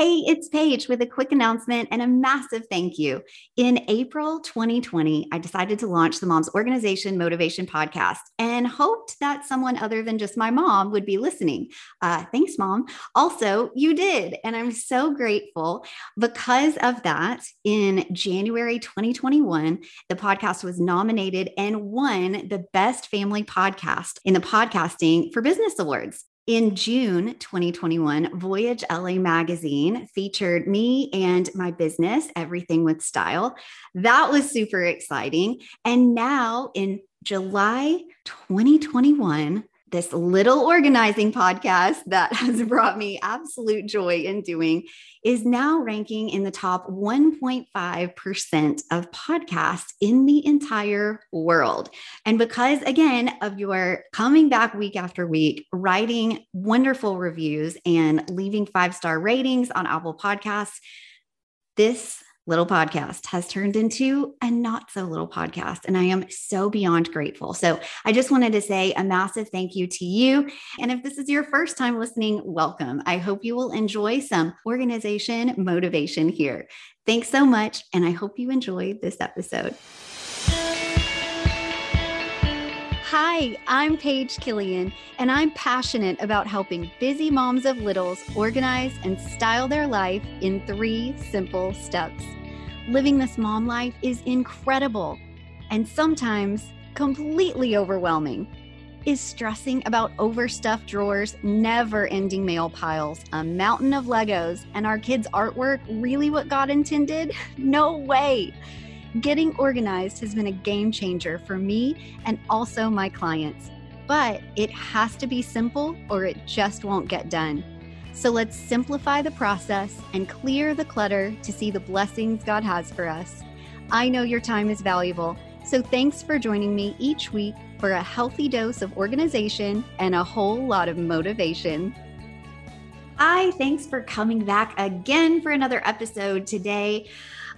Hey, it's Paige with a quick announcement and a massive thank you. In April 2020, I decided to launch the Moms Organization Motivation Podcast and hoped that someone other than just my mom would be listening. Uh, thanks, Mom. Also, you did. And I'm so grateful. Because of that, in January 2021, the podcast was nominated and won the Best Family Podcast in the Podcasting for Business Awards. In June 2021, Voyage LA magazine featured me and my business, Everything with Style. That was super exciting. And now in July 2021, this little organizing podcast that has brought me absolute joy in doing is now ranking in the top 1.5% of podcasts in the entire world. And because, again, of your coming back week after week, writing wonderful reviews and leaving five star ratings on Apple Podcasts, this little podcast has turned into a not so little podcast. And I am so beyond grateful. So I just wanted to say a massive thank you to you. And if this is your first time listening, welcome. I hope you will enjoy some organization motivation here. Thanks so much. And I hope you enjoyed this episode. Hi, I'm Paige Killian, and I'm passionate about helping busy moms of littles organize and style their life in three simple steps. Living this mom life is incredible and sometimes completely overwhelming. Is stressing about overstuffed drawers, never ending mail piles, a mountain of Legos, and our kids' artwork really what God intended? No way. Getting organized has been a game changer for me and also my clients. But it has to be simple or it just won't get done. So let's simplify the process and clear the clutter to see the blessings God has for us. I know your time is valuable, so thanks for joining me each week for a healthy dose of organization and a whole lot of motivation. Hi, thanks for coming back again for another episode today.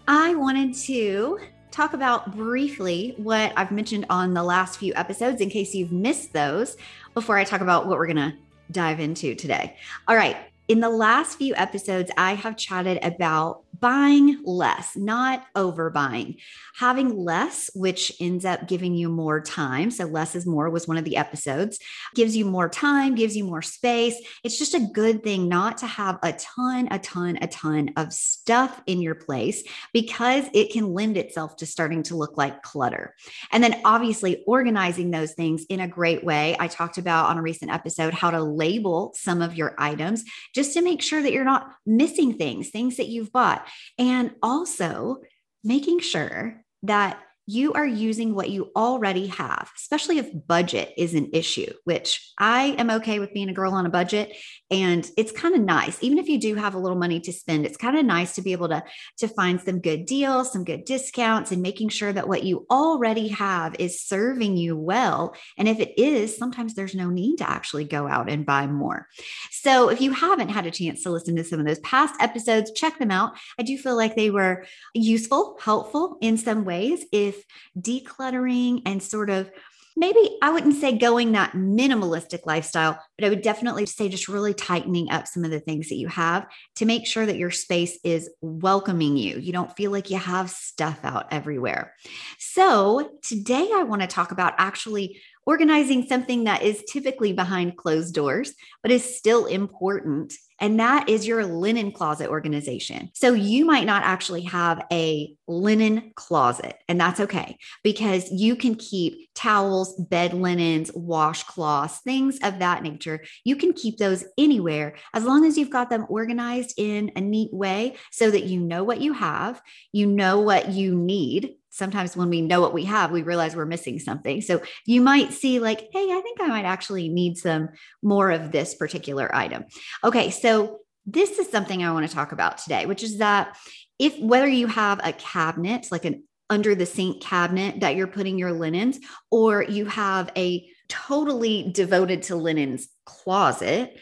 I wanted to talk about briefly what I've mentioned on the last few episodes in case you've missed those before I talk about what we're going to dive into today. All right. In the last few episodes, I have chatted about buying less, not overbuying, having less, which ends up giving you more time. So, less is more was one of the episodes, gives you more time, gives you more space. It's just a good thing not to have a ton, a ton, a ton of stuff in your place because it can lend itself to starting to look like clutter. And then, obviously, organizing those things in a great way. I talked about on a recent episode how to label some of your items just to make sure that you're not missing things, things that you've bought. And also making sure that you are using what you already have, especially if budget is an issue, which I am okay with being a girl on a budget. And it's kind of nice, even if you do have a little money to spend, it's kind of nice to be able to, to find some good deals, some good discounts, and making sure that what you already have is serving you well. And if it is, sometimes there's no need to actually go out and buy more. So if you haven't had a chance to listen to some of those past episodes, check them out. I do feel like they were useful, helpful in some ways. If with decluttering and sort of maybe I wouldn't say going that minimalistic lifestyle, but I would definitely say just really tightening up some of the things that you have to make sure that your space is welcoming you. You don't feel like you have stuff out everywhere. So, today I want to talk about actually organizing something that is typically behind closed doors, but is still important and that is your linen closet organization. So you might not actually have a linen closet, and that's okay because you can keep towels, bed linens, washcloths, things of that nature. You can keep those anywhere as long as you've got them organized in a neat way so that you know what you have, you know what you need sometimes when we know what we have, we realize we're missing something. So you might see, like, hey, I think I might actually need some more of this particular item. Okay, so this is something I want to talk about today, which is that if whether you have a cabinet, like an under the sink cabinet that you're putting your linens, or you have a totally devoted to linens closet,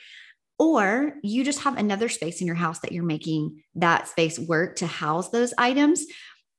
or you just have another space in your house that you're making that space work to house those items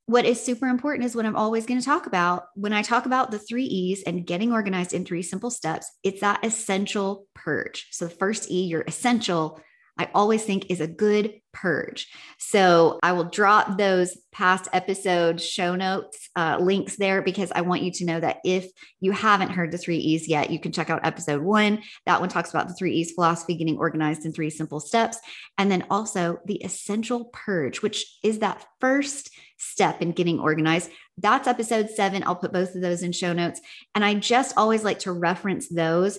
what is super important is what I'm always going to talk about. When I talk about the three E's and getting organized in three simple steps, it's that essential purge. So, the first E, your essential, I always think is a good purge. So I will drop those past episode show notes uh, links there because I want you to know that if you haven't heard the three E's yet, you can check out episode one. That one talks about the three E's philosophy, getting organized in three simple steps. And then also the essential purge, which is that first step in getting organized. That's episode seven. I'll put both of those in show notes. And I just always like to reference those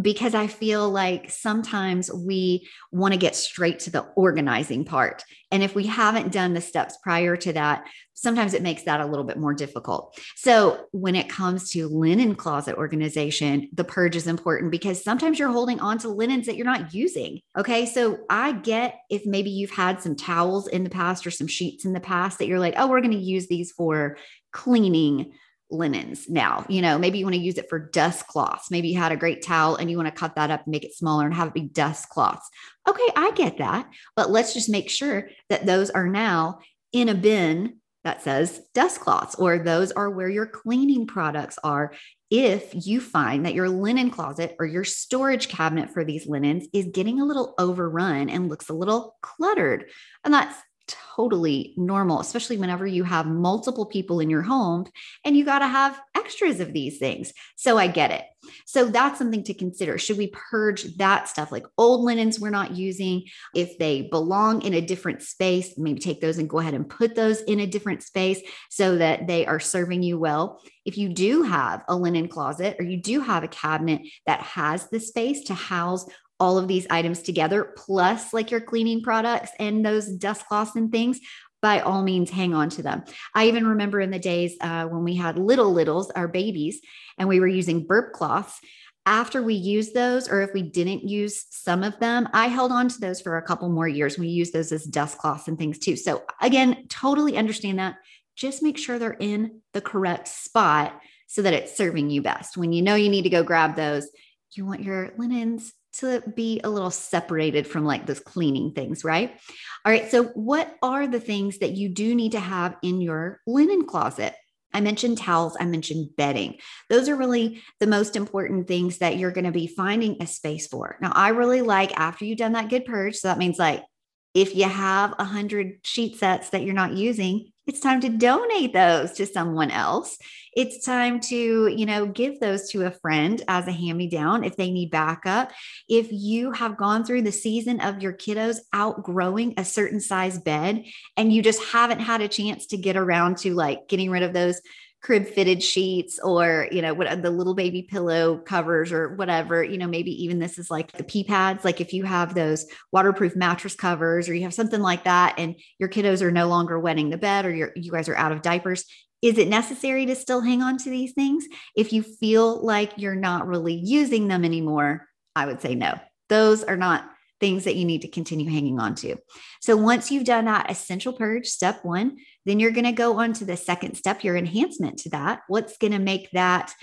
because I feel like sometimes we want to get straight to the organizing part. And if we haven't done the steps prior to that, sometimes it makes that a little bit more difficult. So, when it comes to linen closet organization, the purge is important because sometimes you're holding on to linens that you're not using. Okay. So, I get if maybe you've had some towels in the past or some sheets in the past that you're like, oh, we're going to use these for cleaning linens now. You know, maybe you want to use it for dust cloths. Maybe you had a great towel and you want to cut that up and make it smaller and have it be dust cloths. Okay, I get that. But let's just make sure that those are now in a bin that says dust cloths, or those are where your cleaning products are. If you find that your linen closet or your storage cabinet for these linens is getting a little overrun and looks a little cluttered, and that's totally normal, especially whenever you have multiple people in your home and you got to have extras of these things. So I get it. So that's something to consider. Should we purge that stuff like old linens we're not using? If they belong in a different space, maybe take those and go ahead and put those in a different space so that they are serving you well. If you do have a linen closet or you do have a cabinet that has the space to house all of these items together, plus like your cleaning products and those dust cloths and things, by all means, hang on to them. I even remember in the days uh, when we had little littles, our babies, and we were using burp cloths. After we used those, or if we didn't use some of them, I held on to those for a couple more years. We used those as dust cloths and things too. So, again, totally understand that. Just make sure they're in the correct spot so that it's serving you best. When you know you need to go grab those, you want your linens to be a little separated from like those cleaning things, right? All right. So, what are the things that you do need to have in your linen closet? I mentioned towels, I mentioned bedding. Those are really the most important things that you're going to be finding a space for. Now, I really like after you've done that good purge. So, that means like if you have a hundred sheet sets that you're not using, it's time to donate those to someone else. It's time to, you know, give those to a friend as a hand me down if they need backup. If you have gone through the season of your kiddos outgrowing a certain size bed and you just haven't had a chance to get around to like getting rid of those crib fitted sheets or you know what the little baby pillow covers or whatever you know maybe even this is like the pee pads like if you have those waterproof mattress covers or you have something like that and your kiddos are no longer wetting the bed or you guys are out of diapers is it necessary to still hang on to these things if you feel like you're not really using them anymore i would say no those are not things that you need to continue hanging on to. So once you've done that essential purge, step one, then you're going to go on to the second step, your enhancement to that. What's going to make that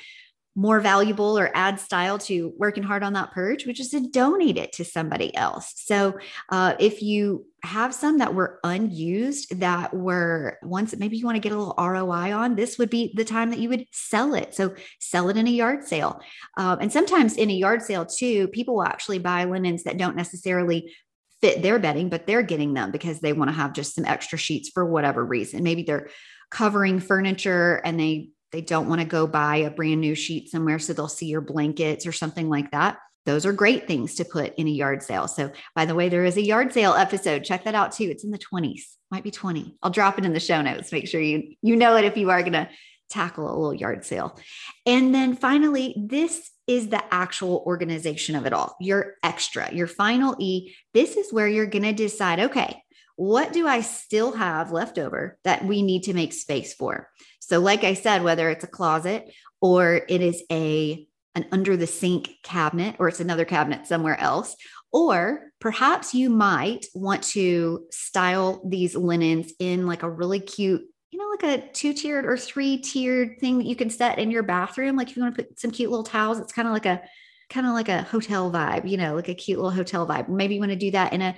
more valuable or add style to working hard on that purge, which is to donate it to somebody else. So uh, if you have some that were unused that were once maybe you want to get a little ROI on, this would be the time that you would sell it. So sell it in a yard sale. Um, and sometimes in a yard sale too, people will actually buy linens that don't necessarily fit their bedding, but they're getting them because they want to have just some extra sheets for whatever reason. Maybe they're covering furniture and they they don't want to go buy a brand new sheet somewhere so they'll see your blankets or something like that those are great things to put in a yard sale. So, by the way, there is a yard sale episode. Check that out too. It's in the 20s, might be 20. I'll drop it in the show notes. Make sure you you know it if you are going to tackle a little yard sale. And then finally, this is the actual organization of it all. Your extra, your final E. This is where you're going to decide, okay, what do I still have left over that we need to make space for? So, like I said, whether it's a closet or it is a an under the sink cabinet or it's another cabinet somewhere else. Or perhaps you might want to style these linens in like a really cute, you know, like a two tiered or three tiered thing that you can set in your bathroom. Like if you want to put some cute little towels, it's kind of like a kind of like a hotel vibe, you know, like a cute little hotel vibe. Maybe you want to do that in a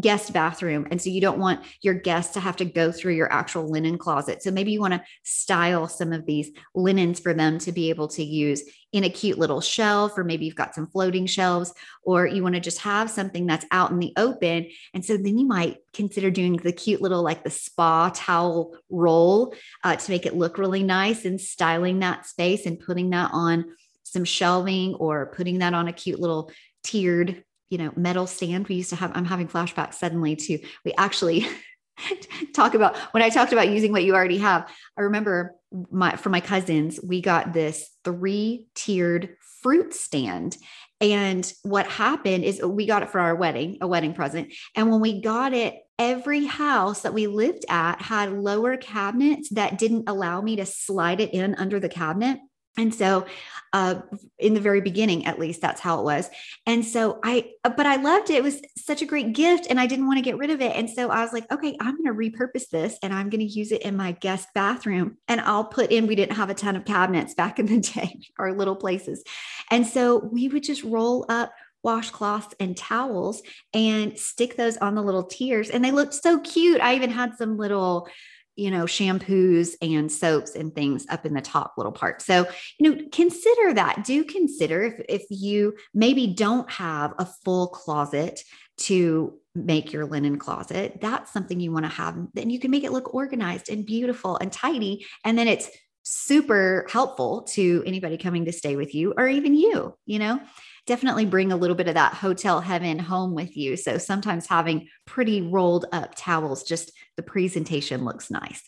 guest bathroom. And so you don't want your guests to have to go through your actual linen closet. So maybe you want to style some of these linens for them to be able to use in a cute little shelf, or maybe you've got some floating shelves, or you want to just have something that's out in the open. And so then you might consider doing the cute little, like the spa towel roll uh, to make it look really nice and styling that space and putting that on some shelving or putting that on a cute little tiered you know, metal stand we used to have. I'm having flashbacks suddenly to we actually talk about when I talked about using what you already have. I remember my for my cousins, we got this three tiered fruit stand. And what happened is we got it for our wedding, a wedding present. And when we got it, every house that we lived at had lower cabinets that didn't allow me to slide it in under the cabinet. And so, uh, in the very beginning, at least, that's how it was. And so I, but I loved it. It was such a great gift and I didn't want to get rid of it. And so I was like, okay, I'm going to repurpose this and I'm going to use it in my guest bathroom. And I'll put in, we didn't have a ton of cabinets back in the day or little places. And so we would just roll up washcloths and towels and stick those on the little tiers. And they looked so cute. I even had some little, you know, shampoos and soaps and things up in the top little part. So, you know, consider that. Do consider if, if you maybe don't have a full closet to make your linen closet, that's something you want to have. Then you can make it look organized and beautiful and tidy. And then it's super helpful to anybody coming to stay with you or even you, you know definitely bring a little bit of that hotel heaven home with you. So sometimes having pretty rolled up towels, just the presentation looks nice.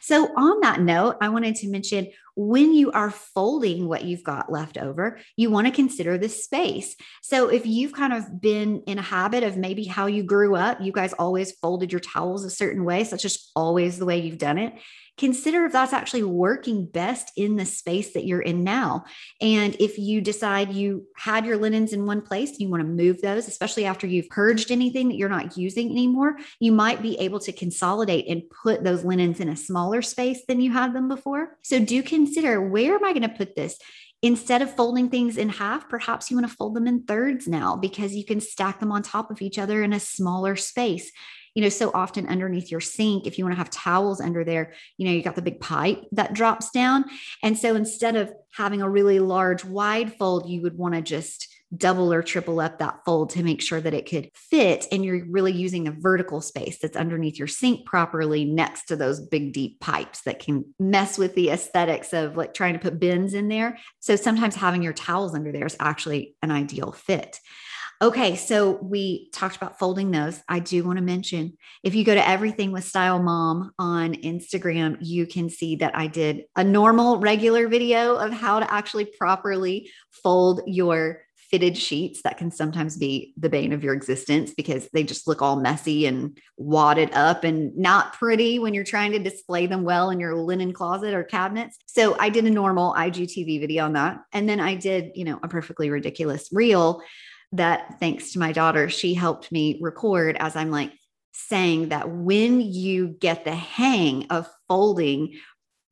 So, on that note, I wanted to mention when you are folding what you've got left over, you want to consider the space. So, if you've kind of been in a habit of maybe how you grew up, you guys always folded your towels a certain way. So, that's just always the way you've done it consider if that's actually working best in the space that you're in now. And if you decide you had your linens in one place, you want to move those, especially after you've purged anything that you're not using anymore, you might be able to consolidate and put those linens in a smaller space than you had them before. So do consider where am I going to put this? Instead of folding things in half, perhaps you want to fold them in thirds now because you can stack them on top of each other in a smaller space you know, so often underneath your sink, if you want to have towels under there, you know, you got the big pipe that drops down. And so instead of having a really large wide fold, you would want to just double or triple up that fold to make sure that it could fit and you're really using the vertical space that's underneath your sink properly next to those big deep pipes that can mess with the aesthetics of like trying to put bins in there so sometimes having your towels under there is actually an ideal fit Okay, so we talked about folding those. I do want to mention if you go to Everything with Style Mom on Instagram, you can see that I did a normal, regular video of how to actually properly fold your fitted sheets that can sometimes be the bane of your existence because they just look all messy and wadded up and not pretty when you're trying to display them well in your linen closet or cabinets. So I did a normal IGTV video on that. And then I did, you know, a perfectly ridiculous reel that thanks to my daughter, she helped me record as I'm like saying that when you get the hang of folding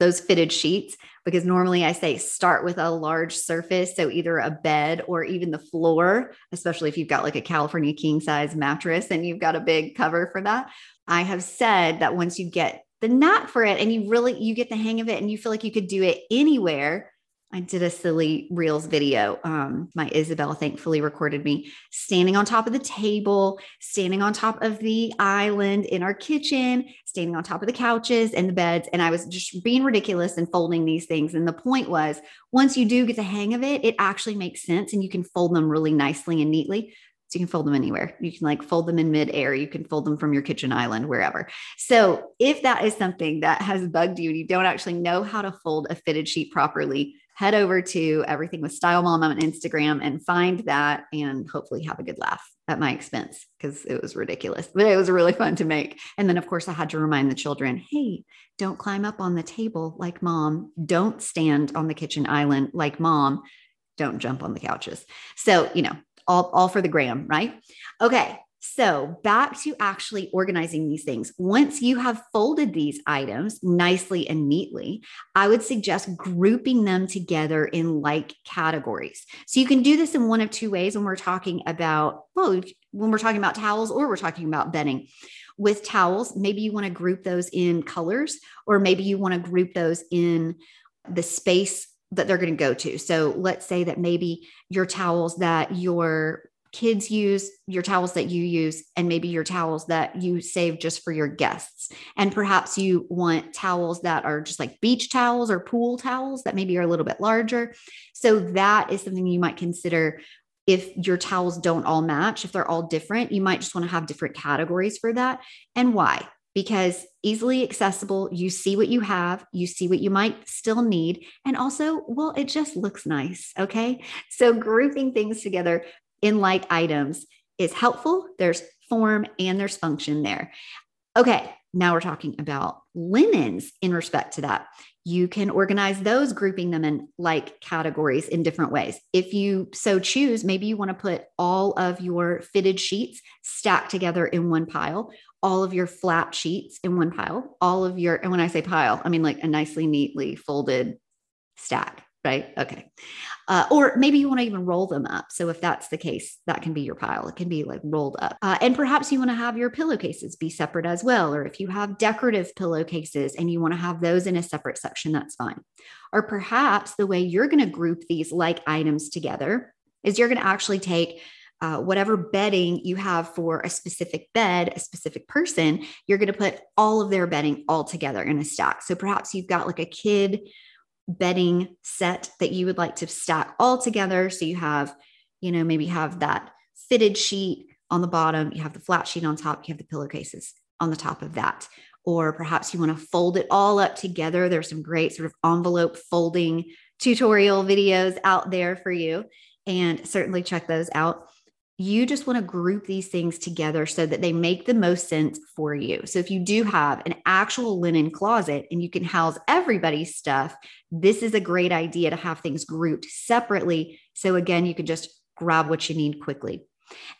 those fitted sheets because normally I say start with a large surface. So either a bed or even the floor, especially if you've got like a California king size mattress and you've got a big cover for that. I have said that once you get the knack for it and you really you get the hang of it and you feel like you could do it anywhere I did a silly reels video. Um, my Isabel thankfully recorded me standing on top of the table, standing on top of the island in our kitchen, standing on top of the couches and the beds. And I was just being ridiculous and folding these things. And the point was, once you do get the hang of it, it actually makes sense and you can fold them really nicely and neatly. So you can fold them anywhere. You can like fold them in midair. You can fold them from your kitchen island, wherever. So if that is something that has bugged you and you don't actually know how to fold a fitted sheet properly, head over to everything with style mom on Instagram and find that and hopefully have a good laugh at my expense because it was ridiculous, but it was really fun to make. And then, of course, I had to remind the children hey, don't climb up on the table like mom. Don't stand on the kitchen island like mom. Don't jump on the couches. So, you know, all, all for the gram, right? Okay. So, back to actually organizing these things. Once you have folded these items nicely and neatly, I would suggest grouping them together in like categories. So, you can do this in one of two ways when we're talking about, well, when we're talking about towels or we're talking about bedding. With towels, maybe you want to group those in colors, or maybe you want to group those in the space that they're going to go to. So, let's say that maybe your towels that your kids use, your towels that you use, and maybe your towels that you save just for your guests. And perhaps you want towels that are just like beach towels or pool towels that maybe are a little bit larger. So that is something you might consider if your towels don't all match, if they're all different, you might just want to have different categories for that. And why? Because easily accessible, you see what you have, you see what you might still need, and also, well, it just looks nice. Okay. So grouping things together in like items is helpful. There's form and there's function there. Okay, now we're talking about linens in respect to that. You can organize those, grouping them in like categories in different ways. If you so choose, maybe you want to put all of your fitted sheets stacked together in one pile, all of your flat sheets in one pile, all of your, and when I say pile, I mean like a nicely, neatly folded stack right? Okay. Uh, or maybe you want to even roll them up. So if that's the case, that can be your pile. It can be like rolled up. Uh, and perhaps you want to have your pillowcases be separate as well. Or if you have decorative pillowcases and you want to have those in a separate section, that's fine. Or perhaps the way you're going to group these like items together is you're going to actually take uh, whatever bedding you have for a specific bed, a specific person, you're going to put all of their bedding all together in a stack. So perhaps you've got like a kid bedding set that you would like to stack all together. So you have, you know, maybe have that fitted sheet on the bottom, you have the flat sheet on top, you have the pillowcases on the top of that. Or perhaps you want to fold it all up together. There's some great sort of envelope folding tutorial videos out there for you. And certainly check those out you just want to group these things together so that they make the most sense for you. So if you do have an actual linen closet and you can house everybody's stuff, this is a great idea to have things grouped separately. So again, you can just grab what you need quickly.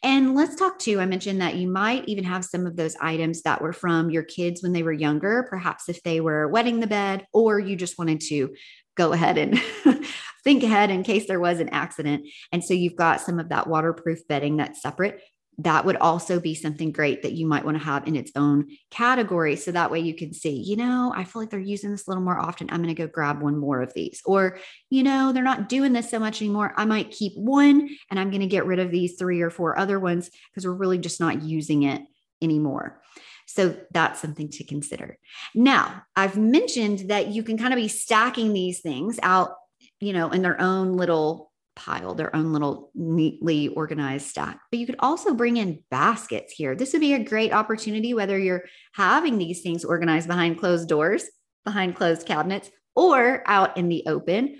And let's talk too. I mentioned that you might even have some of those items that were from your kids when they were younger, perhaps if they were wetting the bed, or you just wanted to go ahead and think ahead in case there was an accident. And so you've got some of that waterproof bedding that's separate. That would also be something great that you might want to have in its own category. So that way you can see, you know, I feel like they're using this a little more often. I'm going to go grab one more of these. Or, you know, they're not doing this so much anymore. I might keep one and I'm going to get rid of these three or four other ones because we're really just not using it anymore. So that's something to consider. Now, I've mentioned that you can kind of be stacking these things out, you know, in their own little pile, their own little neatly organized stack. But you could also bring in baskets here. This would be a great opportunity, whether you're having these things organized behind closed doors, behind closed cabinets, or out in the open,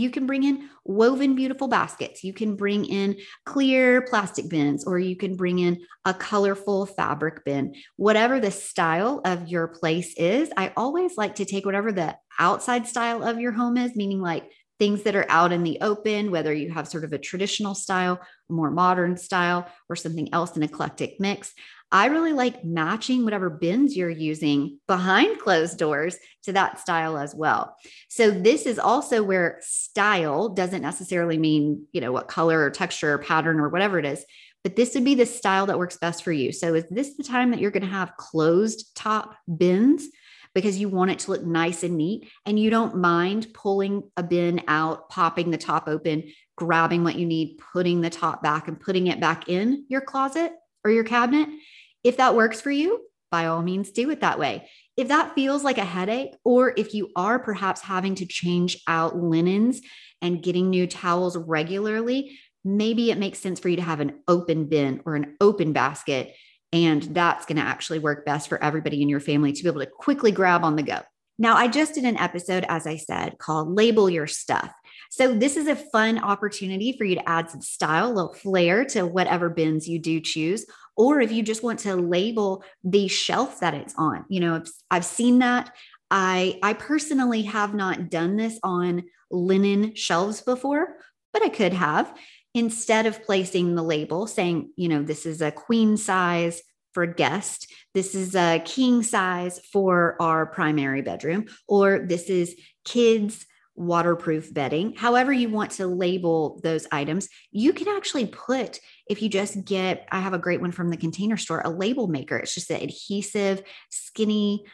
you can bring in woven beautiful baskets. You can bring in clear plastic bins, or you can bring in a colorful fabric bin. Whatever the style of your place is, I always like to take whatever the outside style of your home is, meaning like things that are out in the open, whether you have sort of a traditional style, a more modern style, or something else, an eclectic mix. I really like matching whatever bins you're using behind closed doors to that style as well. So this is also where style doesn't necessarily mean, you know, what color or texture or pattern or whatever it is, but this would be the style that works best for you. So is this the time that you're going to have closed top bins? because you want it to look nice and neat and you don't mind pulling a bin out, popping the top open, grabbing what you need, putting the top back and putting it back in your closet or your cabinet. If that works for you, by all means, do it that way. If that feels like a headache, or if you are perhaps having to change out linens and getting new towels regularly, maybe it makes sense for you to have an open bin or an open basket and that's going to actually work best for everybody in your family to be able to quickly grab on the go. Now, I just did an episode, as I said, called Label Your Stuff. So, this is a fun opportunity for you to add some style, a little flair to whatever bins you do choose. Or if you just want to label the shelf that it's on, you know, I've seen that. I, I personally have not done this on linen shelves before, but I could have instead of placing the label saying, you know, this is a queen size for guest, this is a king size for our primary bedroom, or this is kids waterproof bedding, however you want to label those items, you can actually put, if you just get, I have a great one from the container store, a label maker. It's just an adhesive, skinny,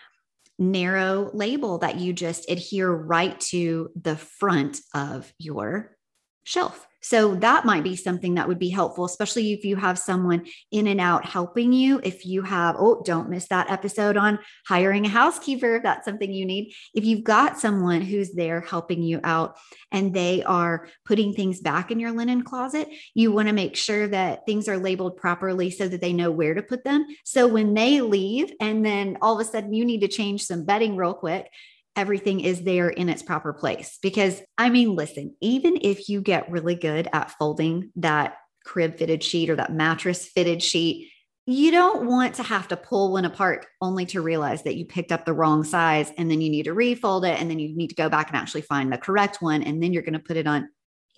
narrow label that you just adhere right to the front of your shelf. So that might be something that would be helpful, especially if you have someone in and out helping you. If you have, oh, don't miss that episode on hiring a housekeeper, if that's something you need. If you've got someone who's there helping you out and they are putting things back in your linen closet, you want to make sure that things are labeled properly so that they know where to put them. So when they leave and then all of a sudden you need to change some bedding real quick, everything is there in its proper place. Because, I mean, listen, even if you get really good at folding that crib fitted sheet or that mattress fitted sheet, you don't want to have to pull one apart only to realize that you picked up the wrong size and then you need to refold it and then you need to go back and actually find the correct one and then you're going to put it on.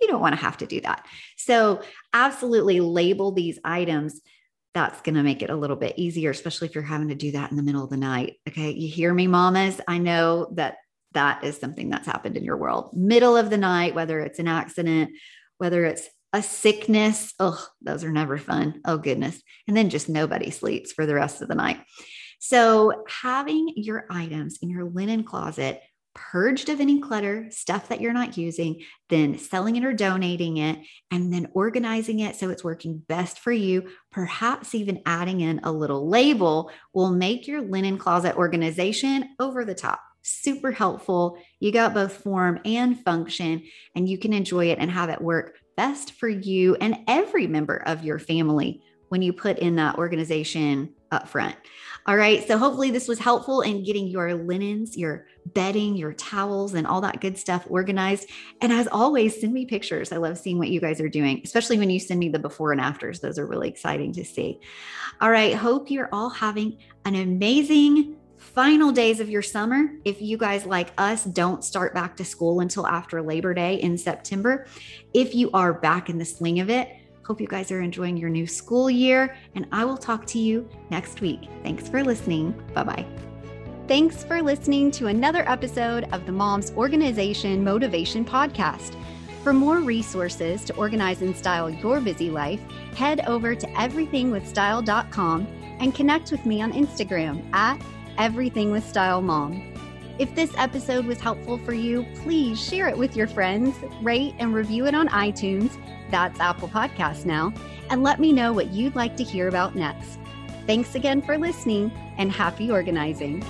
You don't want to have to do that. So, absolutely label these items that's going to make it a little bit easier, especially if you're having to do that in the middle of the night. Okay. You hear me, mamas? I know that that is something that's happened in your world. Middle of the night, whether it's an accident, whether it's a sickness. Oh, those are never fun. Oh, goodness. And then just nobody sleeps for the rest of the night. So, having your items in your linen closet purged of any clutter, stuff that you're not using, then selling it or donating it, and then organizing it so it's working best for you. Perhaps even adding in a little label will make your linen closet organization over the top. Super helpful. You got both form and function, and you can enjoy it and have it work best for you and every member of your family when you put in that organization up front. All right. So hopefully this was helpful in getting your linens, your bedding, your towels, and all that good stuff organized. And as always, send me pictures. I love seeing what you guys are doing, especially when you send me the before and afters. Those are really exciting to see. All right. Hope you're all having an amazing final days of your summer. If you guys like us don't start back to school until after Labor Day in September, if you are back in the swing of it, Hope you guys are enjoying your new school year, and I will talk to you next week. Thanks for listening. Bye bye. Thanks for listening to another episode of the Moms Organization Motivation Podcast. For more resources to organize and style your busy life, head over to everythingwithstyle.com and connect with me on Instagram at everythingwithstylemom. If this episode was helpful for you, please share it with your friends, rate and review it on iTunes, that's Apple Podcasts now, and let me know what you'd like to hear about next. Thanks again for listening and happy organizing.